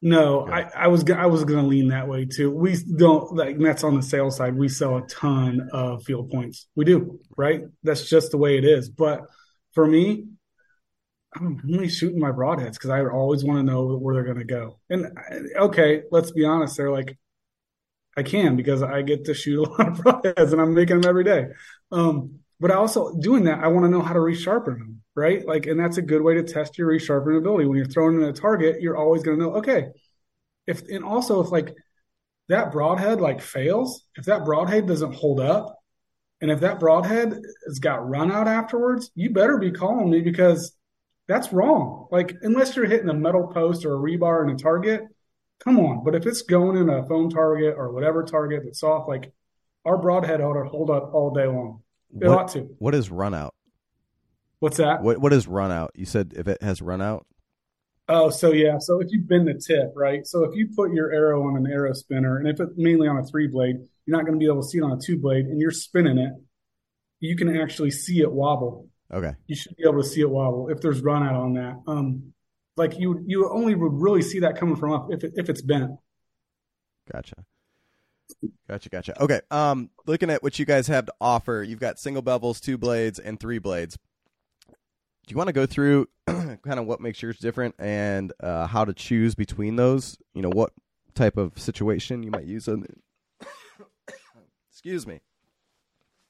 No, I, I, was I was going to lean that way too. We don't like that's on the sales side. We sell a ton of field points. We do, right? That's just the way it is. But for me, I'm only shooting my broadheads because I always want to know where they're going to go. And okay, let's be honest. They're like, I can because I get to shoot a lot of broadheads and I'm making them every day. Um, but I also doing that, I want to know how to resharpen them right? Like, and that's a good way to test your resharpening ability. When you're throwing in a target, you're always going to know, okay, if, and also if like that broadhead like fails, if that broadhead doesn't hold up, and if that broadhead has got run out afterwards, you better be calling me because that's wrong. Like, unless you're hitting a metal post or a rebar in a target, come on. But if it's going in a foam target or whatever target that's off, like our broadhead ought to hold up all day long. It what, ought to. What is run out? What's that? What what is run out? You said if it has run out. Oh, so yeah. So if you bend the tip, right? So if you put your arrow on an arrow spinner, and if it's mainly on a three blade, you're not going to be able to see it on a two blade, and you're spinning it, you can actually see it wobble. Okay. You should be able to see it wobble if there's run out on that. Um, like you you only would really see that coming from up if it, if it's bent. Gotcha. Gotcha, gotcha. Okay. Um, looking at what you guys have to offer, you've got single bevels, two blades, and three blades do you want to go through kind of what makes yours different and uh, how to choose between those? You know, what type of situation you might use them. Excuse me.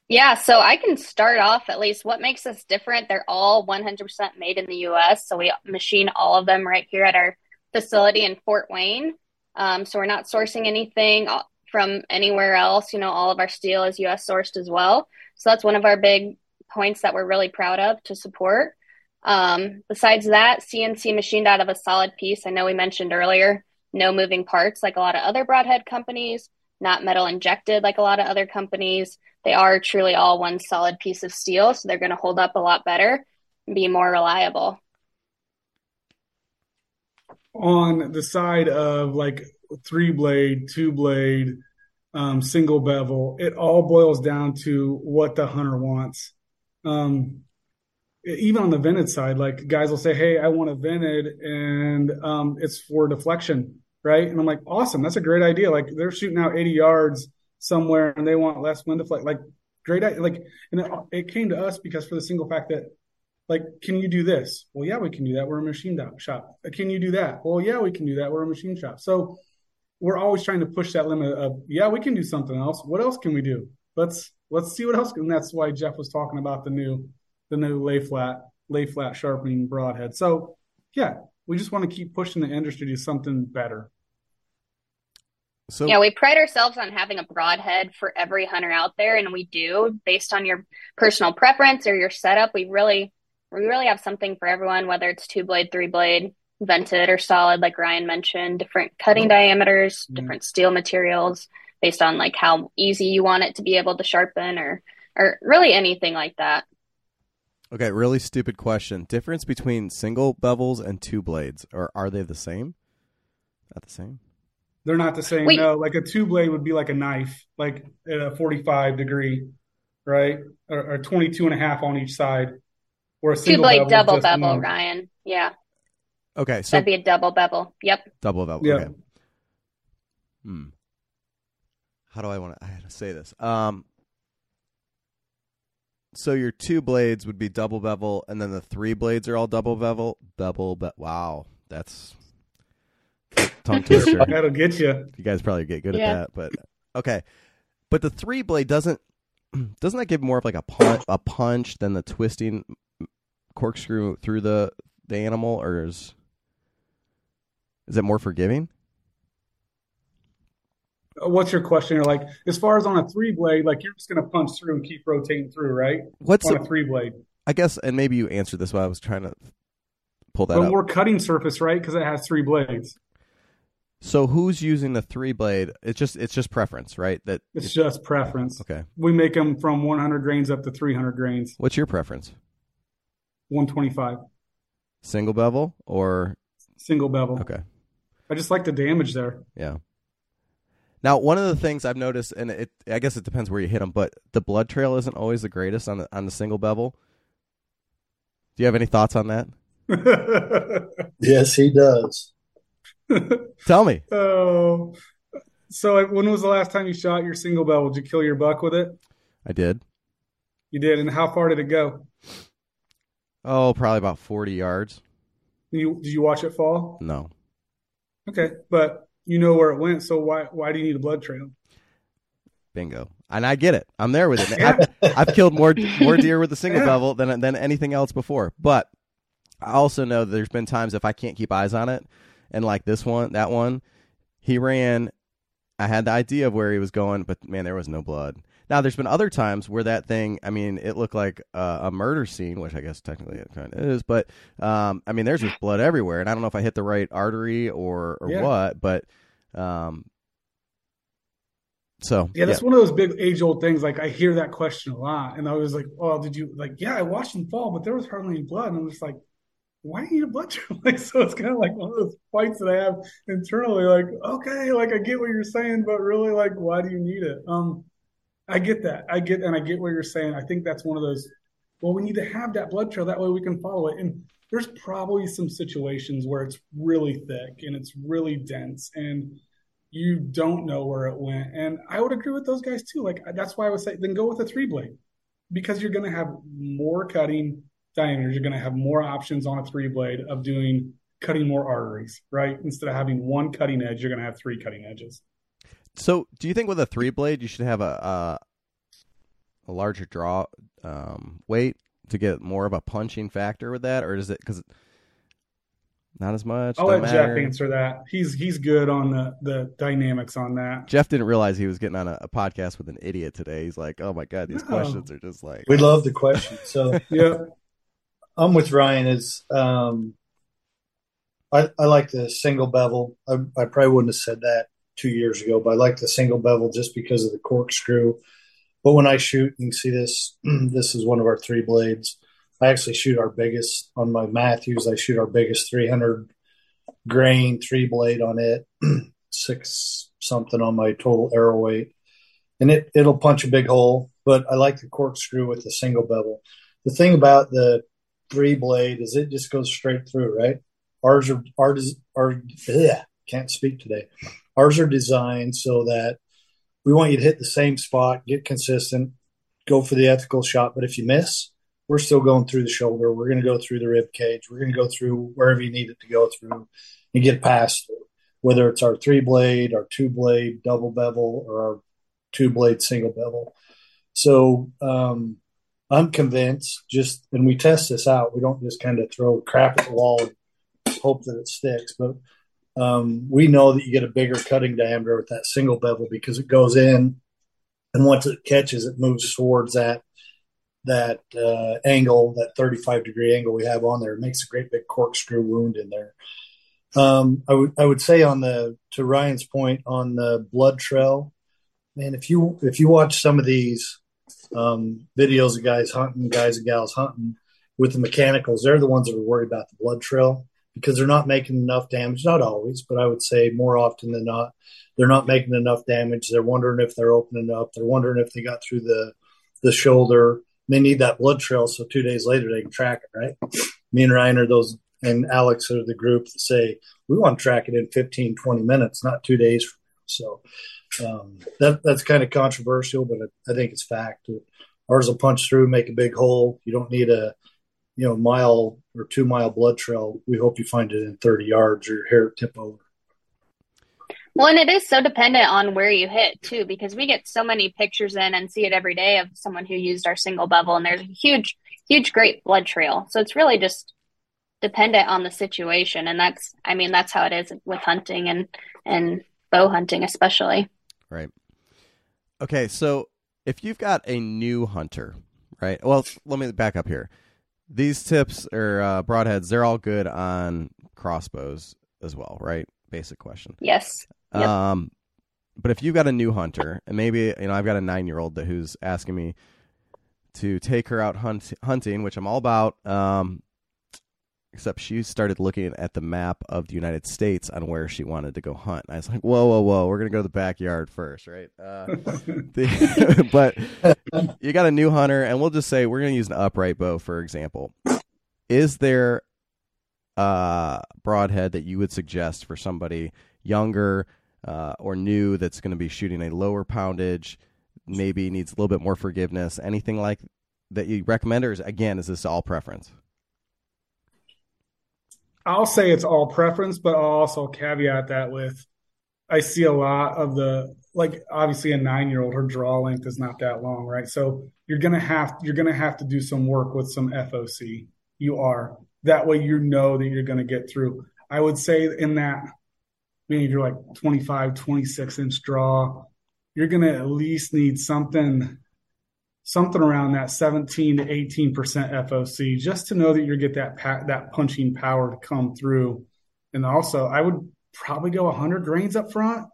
Yeah, so I can start off at least what makes us different. They're all 100% made in the US. So we machine all of them right here at our facility in Fort Wayne. Um, so we're not sourcing anything uh, from anywhere else. You know, all of our steel is US sourced as well. So that's one of our big points that we're really proud of to support. Um, besides that, CNC machined out of a solid piece. I know we mentioned earlier, no moving parts like a lot of other broadhead companies, not metal injected like a lot of other companies. They are truly all one solid piece of steel, so they're going to hold up a lot better and be more reliable. On the side of like three blade, two blade, um, single bevel, it all boils down to what the hunter wants. Um, even on the vented side, like guys will say, "Hey, I want a vented, and um, it's for deflection, right?" And I'm like, "Awesome, that's a great idea." Like they're shooting out 80 yards somewhere, and they want less wind deflect. Like great, like, and it, it came to us because for the single fact that, like, can you do this? Well, yeah, we can do that. We're a machine shop. Uh, can you do that? Well, yeah, we can do that. We're a machine shop. So we're always trying to push that limit of, yeah, we can do something else. What else can we do? Let's let's see what else. And that's why Jeff was talking about the new the new lay flat, lay flat sharpening broadhead. So yeah, we just want to keep pushing the industry to something better. So yeah, we pride ourselves on having a broadhead for every hunter out there, and we do based on your personal preference or your setup. We really, we really have something for everyone, whether it's two blade, three blade, vented or solid, like Ryan mentioned. Different cutting diameters, mm-hmm. different steel materials, based on like how easy you want it to be able to sharpen, or or really anything like that. Okay, really stupid question. Difference between single bevels and two blades, or are they the same? Not the same. They're not the same. Wait. No, like a two blade would be like a knife, like at a 45 degree, right? Or, or 22 and a half on each side. Or a two blade double bevel, one. Ryan. Yeah. Okay, so that'd be a double bevel. Yep. Double bevel. Yep. Okay. Hmm. How do I want to? I had to say this. Um, so your two blades would be double bevel, and then the three blades are all double bevel. Bevel, but wow, that's tongue twister. That'll get you. You guys probably get good yeah. at that, but okay. But the three blade doesn't doesn't that give more of like a punch, a punch than the twisting corkscrew through the the animal, or is is it more forgiving? Uh, What's your question? Or like, as far as on a three blade, like you're just going to punch through and keep rotating through, right? What's on the, a three blade. I guess, and maybe you answered this while I was trying to pull that But up. more cutting surface, right? Because it has three blades. So who's using the three blade? It's just it's just preference, right? That It's just preference. okay. We make them from 100 grains up to 300 grains, What's your preference? 125, Single bevel or single bevel. okay? I just like the damage there. Yeah. Now, one of the things I've noticed, and it I guess it depends where you hit them, but the blood trail isn't always the greatest on the on the single bevel. Do you have any thoughts on that? Yes, he does. Tell me. oh, so like, when was the last time you shot your single bevel? Did you kill your buck with it? I did. You did, and how far did it go? Oh, probably about forty yards. Did you, did you watch it fall? No. Okay, but you know where it went, so why why do you need a blood trail? Bingo. And I get it. I'm there with it. I've, I've killed more more deer with the single Yeah. bevel than than anything else before. But I also know that there's been times if I can't keep eyes on it, and like this one, that one, he ran. I had the idea of where he was going, but man, there was no blood. Now, there's been other times where that thing, I mean, it looked like uh, a murder scene, which I guess technically it kind of is, but um, I mean, there's just blood everywhere, and I don't know if I hit the right artery or or Yeah. what, but um, so Yeah, that's one of those big age old things. Like I hear that question a lot, and I was like, "Oh, did you like?" Yeah, I watched him fall, but there was hardly any blood, and I'm just like, "Why do you need a trail?" Like, so it's kind of like one of those fights that I have internally. Like, okay, like I get what you're saying, but really, like, why do you need it? Um, I get that. I get, and I get what you're saying. I think that's one of those. Well, we need to have that blood trail that way we can follow it. And there's probably some situations where it's really thick and it's really dense, and you don't know where it went. And I would agree with those guys too. Like that's why I would say then go with a three blade because you're going to have more cutting diameters. You're going to have more options on a three blade of doing cutting more arteries, right? Instead of having one cutting edge, you're going to have three cutting edges. So, do you think with a three blade you should have a a, a larger draw um, weight to get more of a punching factor with that, or is it because not as much? I'll Don't let Jeff answer that. He's he's good on the the dynamics on that. Jeff didn't realize he was getting on a, a podcast with an idiot today. He's like, "Oh my god, these No. questions are just like." We love the question. So Yeah. I'm with Ryan. Is um, I, I like the single bevel. I, I probably wouldn't have said that two years ago, but I like the single bevel just because of the corkscrew. But when I shoot, you can see this. this is one of our three blades. I actually shoot our biggest on my Mathews. I shoot our biggest 300 grain three blade on it, six something on my total arrow weight, and it it'll punch a big hole. But I like the corkscrew with the single bevel. The thing about the three blade is it just goes straight through, right? Ours are ours are ugh, can't speak today. Ours are designed so that we want you to hit the same spot, get consistent, go for the ethical shot. But if you miss, we're still going through the shoulder. We're going to go through the rib cage. We're going to go through wherever you need it to go through and get past. Whether it's our three blade, our two blade double bevel, or our two blade single bevel. So um, I'm convinced. Just and we test this out. We don't just kind of throw crap at the wall and hope that it sticks. But um, we know that you get a bigger cutting diameter with that single bevel because it goes in, and once it catches, it moves towards that that uh, angle, that 35 degree angle we have on there. It makes a great big corkscrew wound in there. Um, I would I would say on the to Ryan's point on the blood trail, man, if you if you watch some of these um, videos of guys hunting, guys and gals hunting with the mechanicals, they're the ones that are worried about the blood trail because they're not making enough damage. Not always, but I would say more often than not, they're not making enough damage. They're wondering if they're opening up. They're wondering if they got through the the shoulder. They need that blood trail so two days later they can track it. Right? Me and Ryan are those, and Alex are the group that say we want to track it in 15, 20 minutes, not two days. So um, that that's kind of controversial, but I, I think it's fact. Ours will punch through, make a big hole. You don't need a you know mile or two mile blood trail. We hope you find it in 30 yards or hair tip over. Well, and it is so dependent on where you hit too, because we get so many pictures in and see it every day of someone who used our single bevel, and there's a huge, huge, great blood trail. So it's really just dependent on the situation, and that's, I mean, that's how it is with hunting and and bow hunting, especially. Right. Okay, so if you've got a new hunter, right? Well, let me back up here. These tips or uh, broadheads, they're all good on crossbows as well, right? Basic question. Yes. Yep. Um, but if you've got a new hunter, and maybe you know I've got a nine year old that who's asking me to take her out hunt, hunting, which I'm all about. Um, except she started looking at the map of the United States on where she wanted to go hunt. And I was like, whoa, whoa, whoa, we're gonna go to the backyard first, right? Uh, the, but you got a new hunter, and we'll just say we're gonna use an upright bow, for example. Is there a broadhead that you would suggest for somebody younger uh, or new that's going to be shooting a lower poundage, maybe needs a little bit more forgiveness? Anything like that you recommend, or is, again, is this all preference? I'll say it's all preference, but I'll also caveat that with I see a lot of the like obviously a nine year old her draw length is not that long, right? So you're gonna have you're gonna have to do some work with some FOC. You are that way you know that you're gonna get through. I would say in that maybe you're like 25, 26 inch draw, you're gonna at least need something something around that 17 to 18 percent FOC, just to know that you get that pa- that punching power to come through. And also, I would probably go 100 grains up front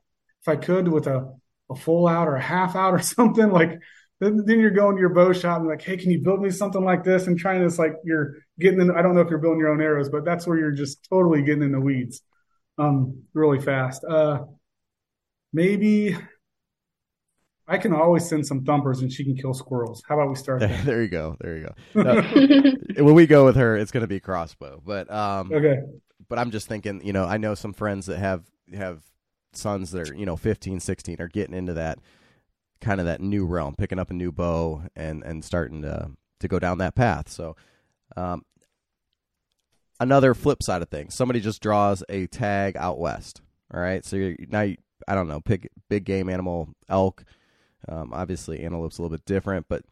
if I could with a, a full out or a half out or something. Like then, then you're going to your bow shop and like, hey, can you build me something like this? And trying this like you're getting in. I don't know if you're building your own arrows, but that's where you're just totally getting in the weeds, um, really fast. Uh, maybe I can always send some thumpers and she can kill squirrels. How about we start there? there you go. There you go. No, when we go with her, it's going to be crossbow. But um, okay. But I'm just thinking, you know, I know some friends that have have sons that are, you know, 15, 16 are getting into that kind of that new realm, picking up a new bow and and starting to to go down that path. So, um, another flip side of things, somebody just draws a tag out west. All right, so you're, now you, I don't know, pick big game animal, elk um, obviously, antelope's a little bit different, but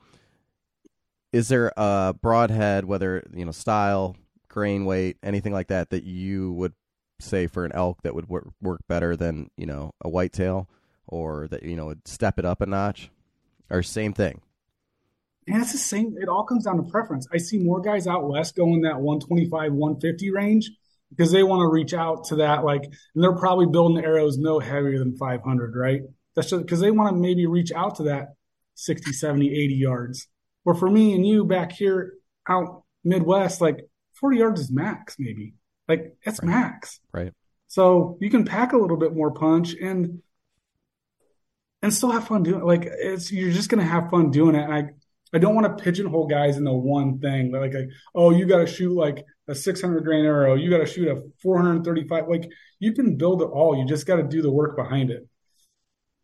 is there a broadhead, whether you know style, grain weight, anything like that, that you would say for an elk that would work, work better than you know a whitetail, or that you know would step it up a notch, or same thing? Yeah, it's the same. It all comes down to preference. I see more guys out west going that 125, 150 range because they want to reach out to that. Like, and they're probably building arrows no heavier than 500, right? That's just because they want to maybe reach out to that 60, 70, 80 yards. Where for me and you back here out Midwest, like 40 yards is max, maybe. Like it's right. max. Right. So you can pack a little bit more punch and and still have fun doing it. Like it's you're just gonna have fun doing it. And I I don't want to pigeonhole guys into one thing. Like, like oh, you got to shoot like a 600 grain arrow. You got to shoot a 435. Like you can build it all. You just got to do the work behind it.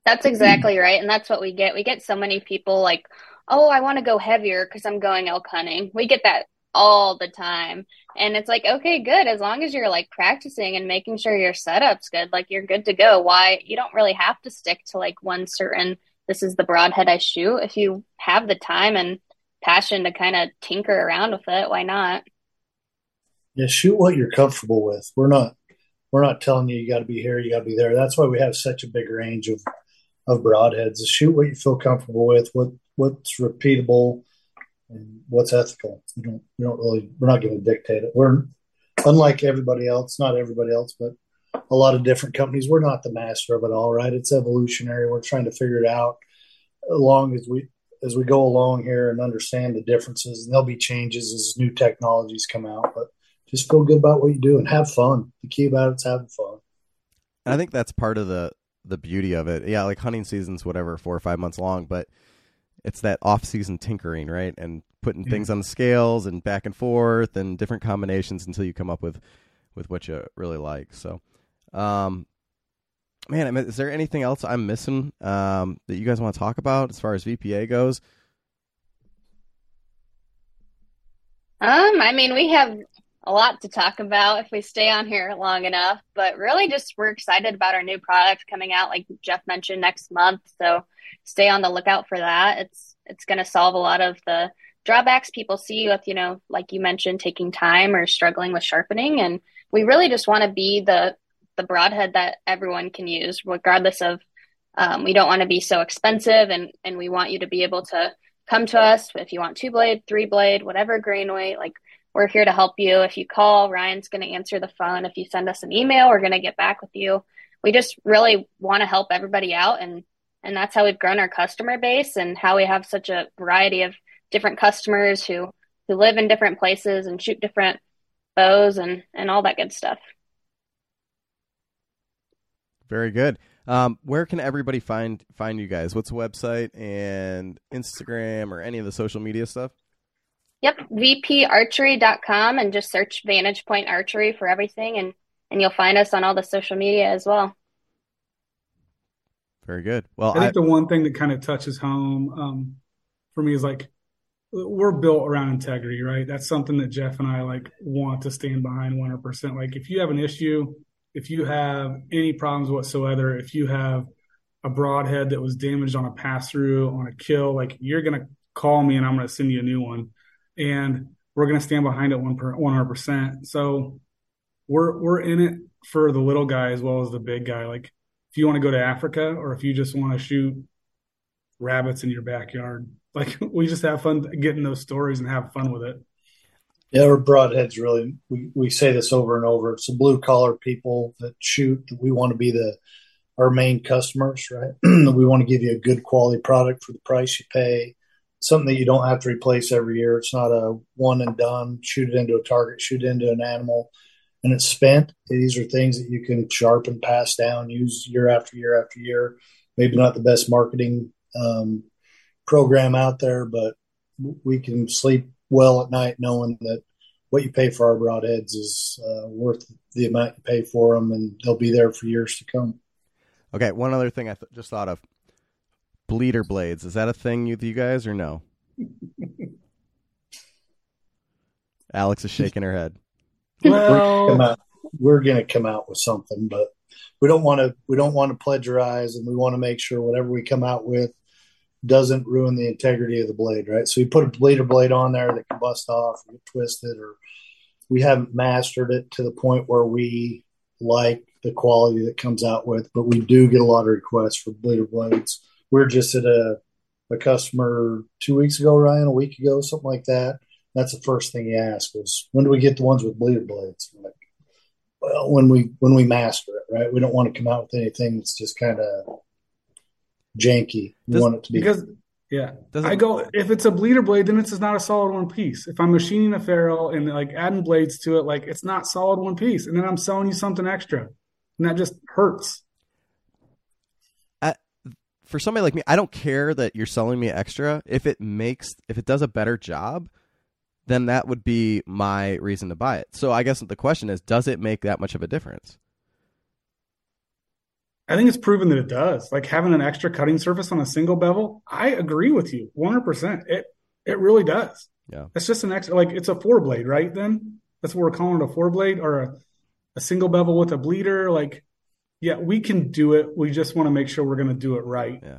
That's exactly right. And that's what we get. We get so many people like, oh, I want to go heavier because I'm going elk hunting. We get that all the time. And it's like, okay, good. As long as you're like practicing and making sure your setup's good, like you're good to go. Why? You don't really have to stick to like one certain, this is the broadhead I shoot. If you have the time and passion to kind of tinker around with it, why not? Yeah, shoot what you're comfortable with. We're not we're not telling you you got to be here, you got to be there. That's why we have such a big range of of broadheads is shoot what you feel comfortable with, what what's repeatable, and what's ethical. We don't we don't really we're not going to dictate it. We're unlike everybody else, not everybody else, but a lot of different companies. We're not the master of it all, right? It's evolutionary. We're trying to figure it out along as we as we go along here and understand the differences. And there'll be changes as new technologies come out, but just feel good about what you do and have fun. The key about it's having fun. I think that's part of the the beauty of it. Yeah, like hunting season's whatever, four or five months long, but it's that off season tinkering, right? And putting things on the scales and back and forth and different combinations until you come up with with what you really like. So, um, man, is there anything else I'm missing um, that you guys want to talk about as far as VPA goes? Um, I mean, we have a lot to talk about if we stay on here long enough. But really, just we're excited about our new product coming out, like Jeff mentioned, next month. So stay on the lookout for that. It's it's going to solve a lot of the drawbacks people see with, you know, like you mentioned, taking time or struggling with sharpening. And we really just want to be the the broadhead that everyone can use, regardless of. Um, we don't want to be so expensive, and and we want you to be able to come to us if you want two blade, three blade, whatever grain weight. Like we're here to help you. If you call, Ryan's going to answer the phone. If you send us an email, we're going to get back with you. We just really want to help everybody out, and and that's how we've grown our customer base and how we have such a variety of different customers who who live in different places and shoot different bows and and all that good stuff. Very good. Um, where can everybody find find you guys? What's the website and Instagram or any of the social media stuff? Yep, vparchery.com and just search Vantage Point Archery for everything and and you'll find us on all the social media as well. Very good. Well, I think I, the one thing that kind of touches home um, for me is like we're built around integrity, right? That's something that Jeff and I like want to stand behind 100%. Like if you have an issue, if you have any problems whatsoever, if you have a broadhead that was damaged on a pass through, on a kill, like you're going to call me and I'm going to send you a new one. And we're going to stand behind it one 100%. So we're, we're in it for the little guy as well as the big guy. Like if you want to go to Africa or if you just want to shoot rabbits in your backyard, like we just have fun getting those stories and have fun with it. Yeah, our broadheads really, we, we say this over and over. It's the blue collar people that shoot that we want to be the our main customers, right? we want to give you a good quality product for the price you pay, something that you don't have to replace every year. It's not a one and done, shoot it into a target, shoot it into an animal, and it's spent. These are things that you can sharpen, pass down, use year after year after year. Maybe not the best marketing um, program out there, but we can sleep well at night knowing that what you pay for our broadheads is uh, worth the amount you pay for them, and they'll be there for years to come. Okay, one other thing I th- just thought of: bleeder blades. Is that a thing with you guys or no? Alex is shaking her head. Well, we're, we're going to come out with something, but we don't want to. We don't want to plagiarize, and we want to make sure whatever we come out with doesn't ruin the integrity of the blade, right? So you put a bleeder blade on there that can bust off or get twisted, or we haven't mastered it to the point where we like the quality that comes out with, but we do get a lot of requests for bleeder blades. We're just at a, a customer two weeks ago, Ryan, a week ago, something like that. That's the first thing he asked was, when do we get the ones with bleeder blades? like, well, when we when we master it, right? We don't want to come out with anything that's just kind of janky. We Does, want it to be because yeah. Does I go if it's a bleeder blade, then it's not a solid one piece. If I'm machining a ferrule and like adding blades to it, like it's not solid one piece, and then I'm selling you something extra, and that just hurts. For somebody like me, I don't care that you're selling me extra. If it makes, if it does a better job, then that would be my reason to buy it. So I guess the question is, does it make that much of a difference? I think it's proven that it does. Like having an extra cutting surface on a single bevel, I agree with you 100%. It it really does. Yeah. It's just an extra like it's a four blade, right? Then that's what we're calling it a four blade or a, a single bevel with a bleeder like yeah, we can do it. We just want to make sure we're going to do it right. Yeah.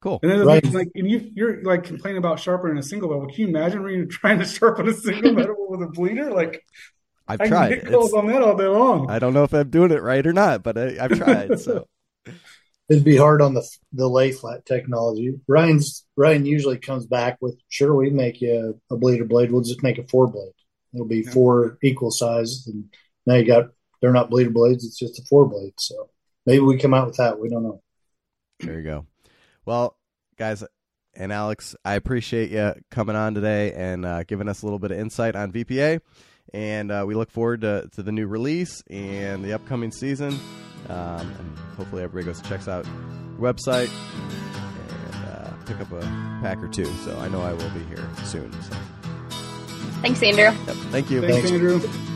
Cool. And then right. like, and you, you're like complaining about sharpening a single bevel. Can you imagine when you're trying to sharpen a single bevel with a bleeder? Like, I've I tried. Get calls on that all day long. I don't know if I'm doing it right or not, but I, have tried. So it'd be hard on the the lay flat technology. Ryan's Ryan usually comes back with, "Sure, we make you a, a bleeder blade. We'll just make a four blade. It'll be yeah. four equal sizes, and now you got they're not bleeder blades. It's just a four blade. So maybe we come out with that. We don't know. There you go. Well, guys, and Alex, I appreciate you coming on today and uh, giving us a little bit of insight on VPA and uh, we look forward to, to the new release and the upcoming season. Um, and hopefully everybody goes and checks out your website and uh, pick up a pack or two. So I know I will be here soon. So. Thanks, Andrew. Yep. Thank you. Thanks, Thanks. Andrew.